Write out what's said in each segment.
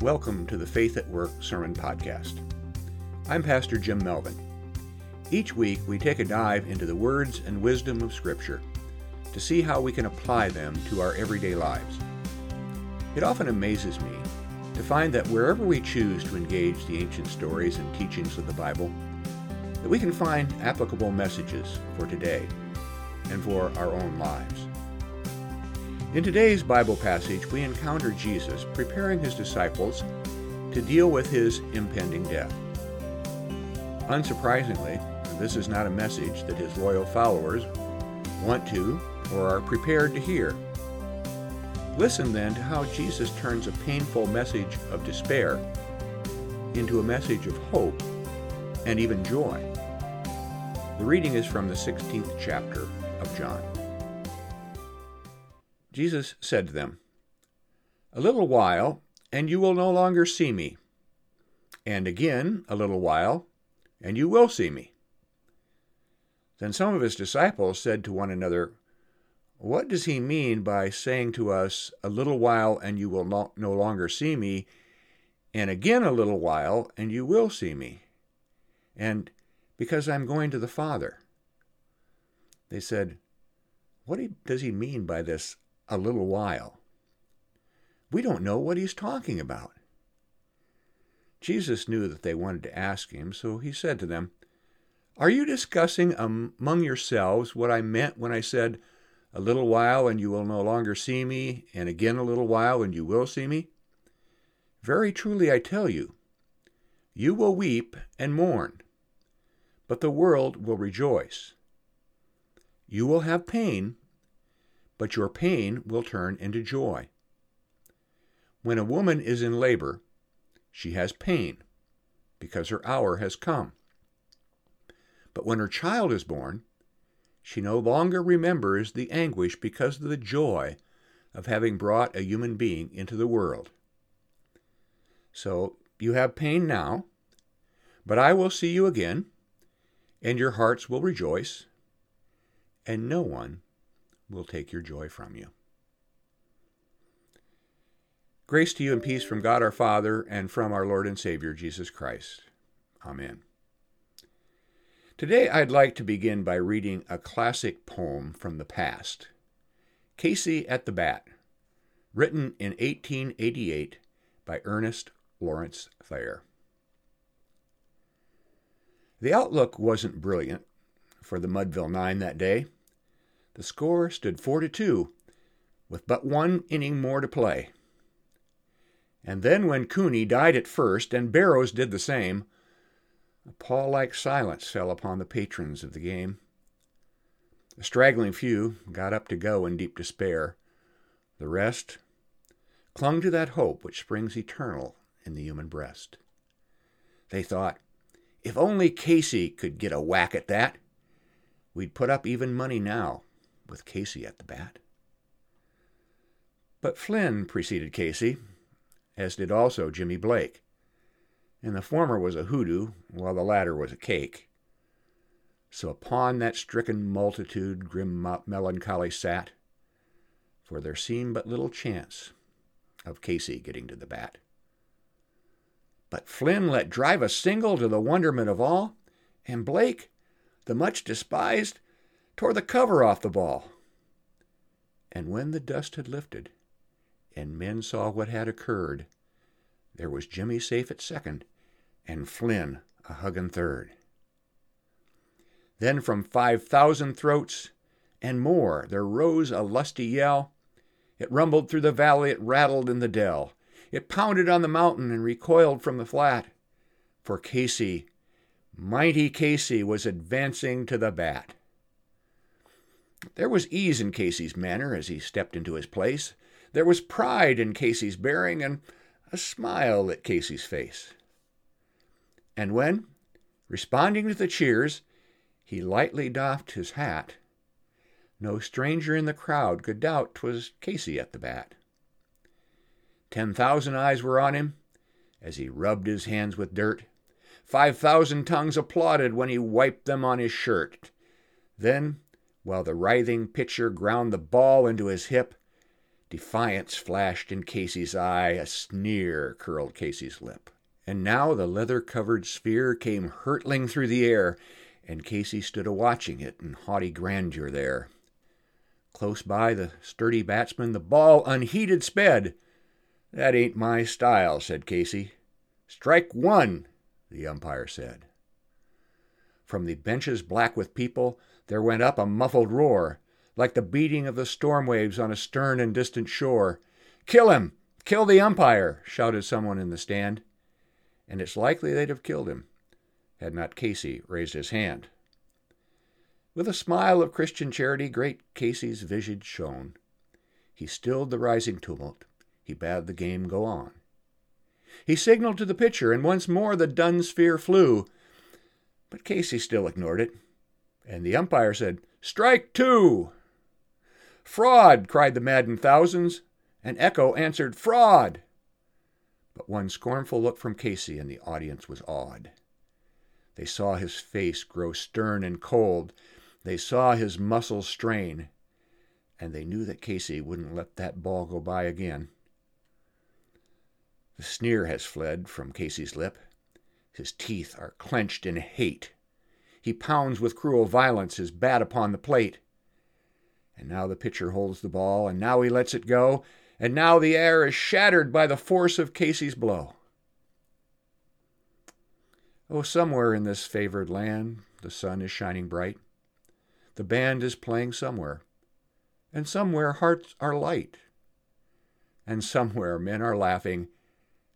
Welcome to the Faith at Work Sermon Podcast. I'm Pastor Jim Melvin. Each week, we take a dive into the words and wisdom of Scripture to see how we can apply them to our everyday lives. It often amazes me to find that wherever we choose to engage the ancient stories and teachings of the Bible, that we can find applicable messages for today and for our own lives. In today's Bible passage, we encounter Jesus preparing his disciples to deal with his impending death. Unsurprisingly, this is not a message that his loyal followers want to or are prepared to hear. Listen then to how Jesus turns a painful message of despair into a message of hope and even joy. The reading is from the 16th chapter of John. Jesus said to them, A little while, and you will no longer see me. And again, a little while, and you will see me. Then some of his disciples said to one another, What does he mean by saying to us, A little while, and you will no, no longer see me, and again a little while, and you will see me? And because I'm going to the Father. They said, What does he mean by this a little while. We don't know what he's talking about. Jesus knew that they wanted to ask him, so he said to them, Are you discussing among yourselves what I meant when I said, A little while and you will no longer see me, and again a little while and you will see me? Very truly I tell you, you will weep and mourn, but the world will rejoice. You will have pain, but your pain will turn into joy. When a woman is in labor, she has pain because her hour has come. But when her child is born, she no longer remembers the anguish because of the joy of having brought a human being into the world. So you have pain now, but I will see you again, and your hearts will rejoice, and no one will take your joy from you. Grace to you and peace from God our Father and from our Lord and Savior Jesus Christ. Amen. Today I'd like to begin by reading a classic poem from the past Casey at the Bat, written in 1888 by Ernest Lawrence Thayer. The outlook wasn't brilliant for the Mudville Nine that day. The score stood 4 to 2, with but one inning more to play. And then when Cooney died at first and Barrows did the same, a pall like silence fell upon the patrons of the game. A straggling few got up to go in deep despair. The rest clung to that hope which springs eternal in the human breast. They thought, if only Casey could get a whack at that, we'd put up even money now with Casey at the bat. But Flynn preceded Casey, as did also Jimmy Blake, and the former was a hoodoo, while the latter was a cake. So upon that stricken multitude grim melancholy sat, for there seemed but little chance of Casey getting to the bat. But Flynn let drive a single to the wonderment of all, and Blake, the much despised, tore the cover off the ball. And when the dust had lifted, and men saw what had occurred, there was Jimmy safe at second, and Flynn a huggin' third. Then from five thousand throats and more there rose a lusty yell. It rumbled through the valley, it rattled in the dell. It pounded on the mountain and recoiled from the flat. For Casey, mighty Casey, was advancing to the bat. There was ease in Casey's manner as he stepped into his place. There was pride in Casey's bearing and a smile lit Casey's face. And when, responding to the cheers, he lightly doffed his hat, no stranger in the crowd could doubt 'twas Casey at the bat. Ten thousand eyes were on him as he rubbed his hands with dirt. Five thousand tongues applauded when he wiped them on his shirt. Then while the writhing pitcher ground the ball into his hip. Defiance flashed in Casey's eye, a sneer curled Casey's lip. And now the leather covered sphere came hurtling through the air, and Casey stood a watching it in haughty grandeur there. Close by the sturdy batsman, the ball unheeded sped. That ain't my style, said Casey. Strike one, the umpire said. From the benches black with people, there went up a muffled roar, like the beating of the storm waves on a stern and distant shore. Kill him! Kill the umpire! shouted someone in the stand. And it's likely they'd have killed him had not Casey raised his hand. With a smile of Christian charity, great Casey's visage shone. He stilled the rising tumult. He bade the game go on. He signaled to the pitcher, and once more the dun sphere flew. But Casey still ignored it, and the umpire said, Strike two! Fraud! cried the maddened thousands, and echo answered, Fraud! But one scornful look from Casey, and the audience was awed. They saw his face grow stern and cold. They saw his muscles strain. And they knew that Casey wouldn't let that ball go by again. The sneer has fled from Casey's lip. His teeth are clenched in hate. He pounds with cruel violence his bat upon the plate. And now the pitcher holds the ball, and now he lets it go, and now the air is shattered by the force of Casey's blow. Oh, somewhere in this favored land, the sun is shining bright. The band is playing somewhere, and somewhere hearts are light. And somewhere men are laughing,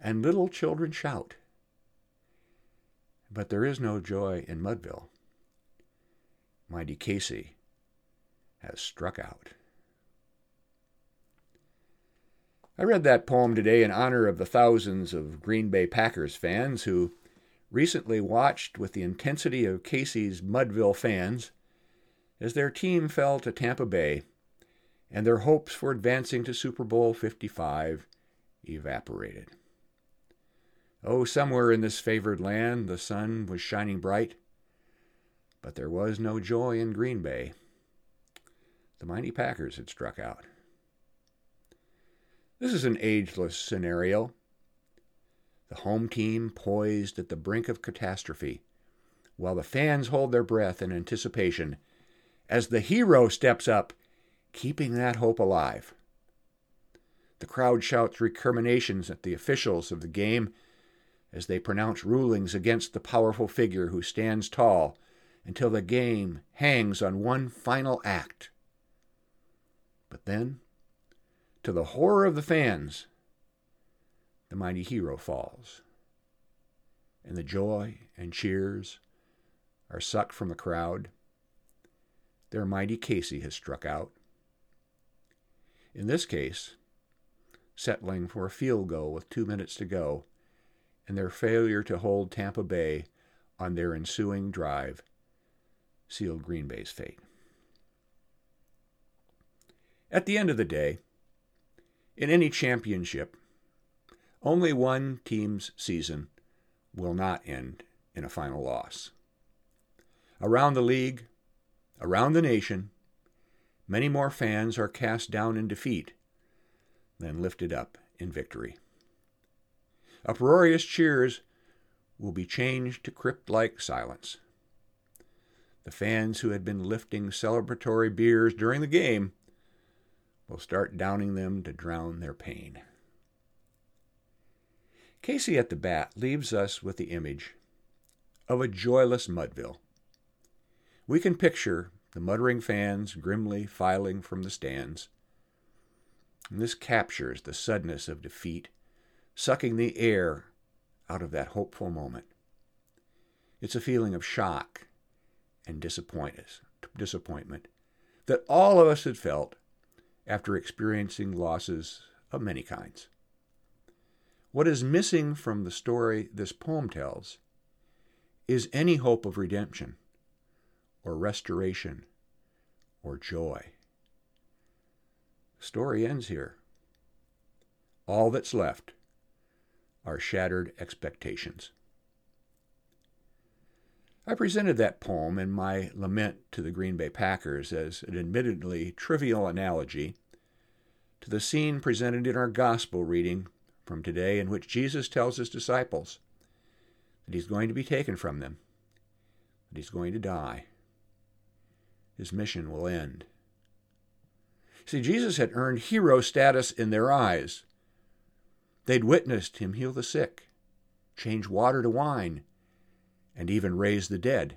and little children shout. But there is no joy in Mudville. Mighty Casey has struck out. I read that poem today in honor of the thousands of Green Bay Packers fans who recently watched with the intensity of Casey's Mudville fans as their team fell to Tampa Bay and their hopes for advancing to Super Bowl 55 evaporated. Oh, somewhere in this favored land the sun was shining bright, but there was no joy in Green Bay. The mighty Packers had struck out. This is an ageless scenario the home team poised at the brink of catastrophe, while the fans hold their breath in anticipation as the hero steps up, keeping that hope alive. The crowd shouts recriminations at the officials of the game as they pronounce rulings against the powerful figure who stands tall until the game hangs on one final act. But then, to the horror of the fans, the mighty hero falls. And the joy and cheers are sucked from the crowd. Their mighty Casey has struck out. In this case, settling for a field goal with two minutes to go, and their failure to hold Tampa Bay on their ensuing drive sealed Green Bay's fate. At the end of the day, in any championship, only one team's season will not end in a final loss. Around the league, around the nation, many more fans are cast down in defeat than lifted up in victory. Uproarious cheers will be changed to crypt like silence. The fans who had been lifting celebratory beers during the game will start downing them to drown their pain. Casey at the bat leaves us with the image of a joyless Mudville. We can picture the muttering fans grimly filing from the stands. And this captures the suddenness of defeat, sucking the air out of that hopeful moment. It's a feeling of shock and disappointment that all of us had felt after experiencing losses of many kinds. What is missing from the story this poem tells is any hope of redemption or restoration or joy. The story ends here. All that's left are shattered expectations. I presented that poem in my lament to the Green Bay Packers as an admittedly trivial analogy to the scene presented in our gospel reading from today, in which Jesus tells his disciples that he's going to be taken from them, that he's going to die. His mission will end. See, Jesus had earned hero status in their eyes. They'd witnessed him heal the sick, change water to wine, and even raise the dead.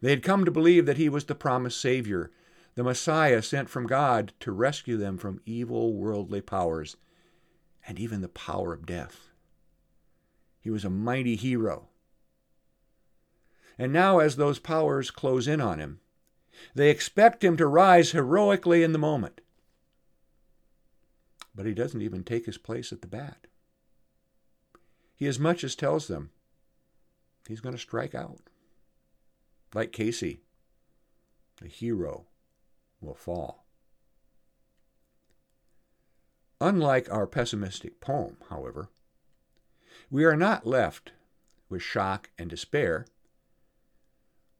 They had come to believe that he was the promised Savior, the Messiah sent from God to rescue them from evil worldly powers and even the power of death. He was a mighty hero. And now, as those powers close in on him, they expect him to rise heroically in the moment. But he doesn't even take his place at the bat. He as much as tells them he's going to strike out. Like Casey, the hero will fall. Unlike our pessimistic poem, however, we are not left with shock and despair,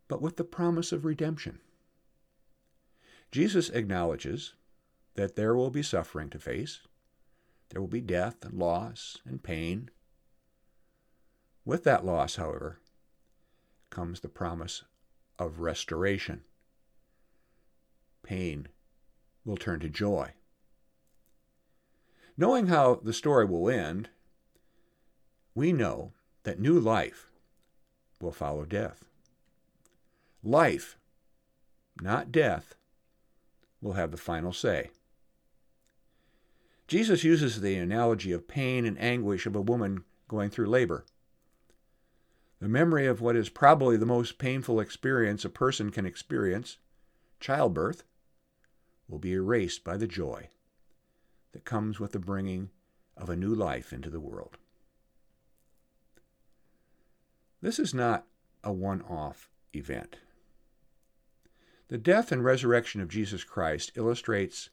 but with the promise of redemption. Jesus acknowledges that there will be suffering to face. There will be death and loss and pain. With that loss, however, comes the promise of restoration. Pain will turn to joy. Knowing how the story will end, we know that new life will follow death. Life, not death, will have the final say. Jesus uses the analogy of pain and anguish of a woman going through labor. The memory of what is probably the most painful experience a person can experience, childbirth, will be erased by the joy that comes with the bringing of a new life into the world. This is not a one off event. The death and resurrection of Jesus Christ illustrates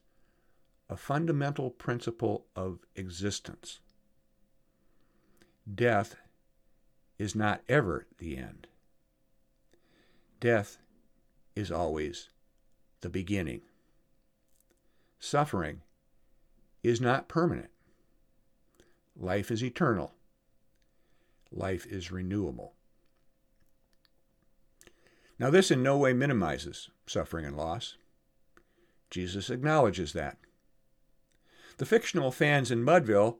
a fundamental principle of existence. Death is not ever the end. Death is always the beginning. Suffering is not permanent. Life is eternal. Life is renewable. Now, this in no way minimizes suffering and loss. Jesus acknowledges that. The fictional fans in Mudville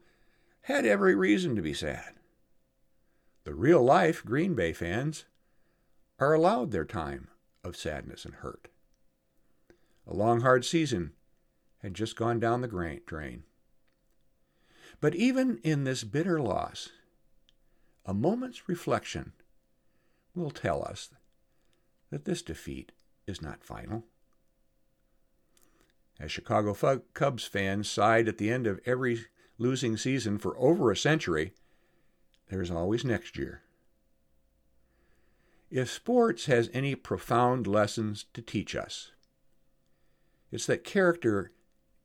had every reason to be sad. The real life Green Bay fans are allowed their time of sadness and hurt. A long, hard season had just gone down the drain. But even in this bitter loss, a moment's reflection will tell us that this defeat is not final. As Chicago Cubs fans sighed at the end of every losing season for over a century, there is always next year. If sports has any profound lessons to teach us, it's that character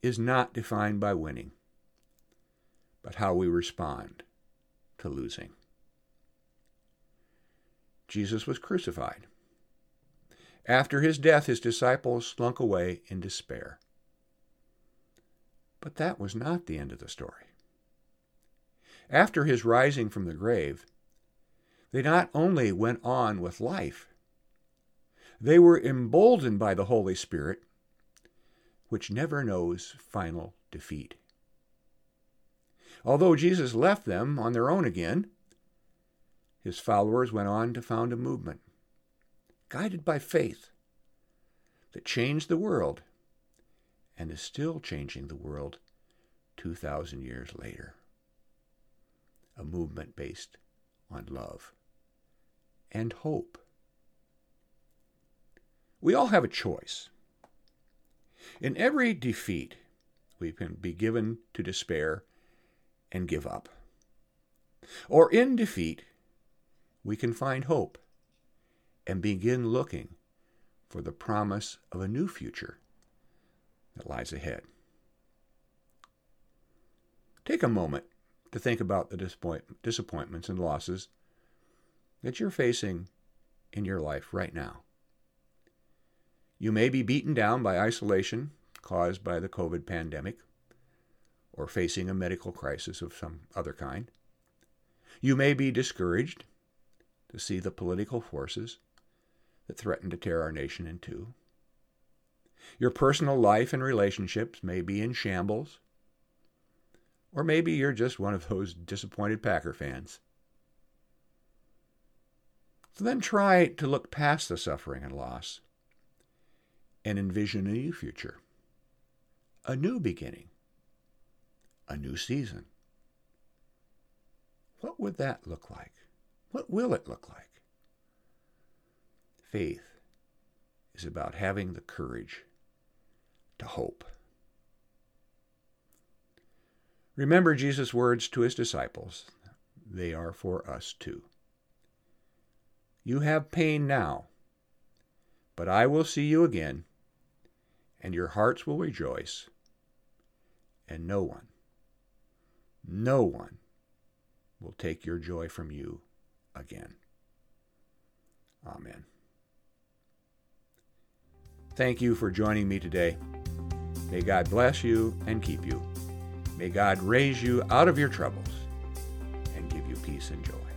is not defined by winning, but how we respond to losing. Jesus was crucified. After his death, his disciples slunk away in despair. But that was not the end of the story. After his rising from the grave, they not only went on with life, they were emboldened by the Holy Spirit which never knows final defeat. Although Jesus left them on their own again, his followers went on to found a movement, guided by faith, that changed the world and is still changing the world 2,000 years later. A movement based on love and hope. We all have a choice. In every defeat, we can be given to despair and give up. Or in defeat, we can find hope and begin looking for the promise of a new future that lies ahead. Take a moment to think about the disappoint- disappointments and losses that you're facing in your life right now. You may be beaten down by isolation, caused by the COVID pandemic or facing a medical crisis of some other kind. You may be discouraged to see the political forces that threaten to tear our nation in two. Your personal life and relationships may be in shambles. Or maybe you're just one of those disappointed Packer fans. So then try to look past the suffering and loss and envision a new future, a new beginning, a new season. What would that look like? What will it look like? Faith is about having the courage to hope. Remember Jesus' words to his disciples. They are for us too. You have pain now, but I will see you again, and your hearts will rejoice, and no one, no one will take your joy from you again. Amen. Thank you for joining me today. May God bless you and keep you. May God raise you out of your troubles and give you peace and joy.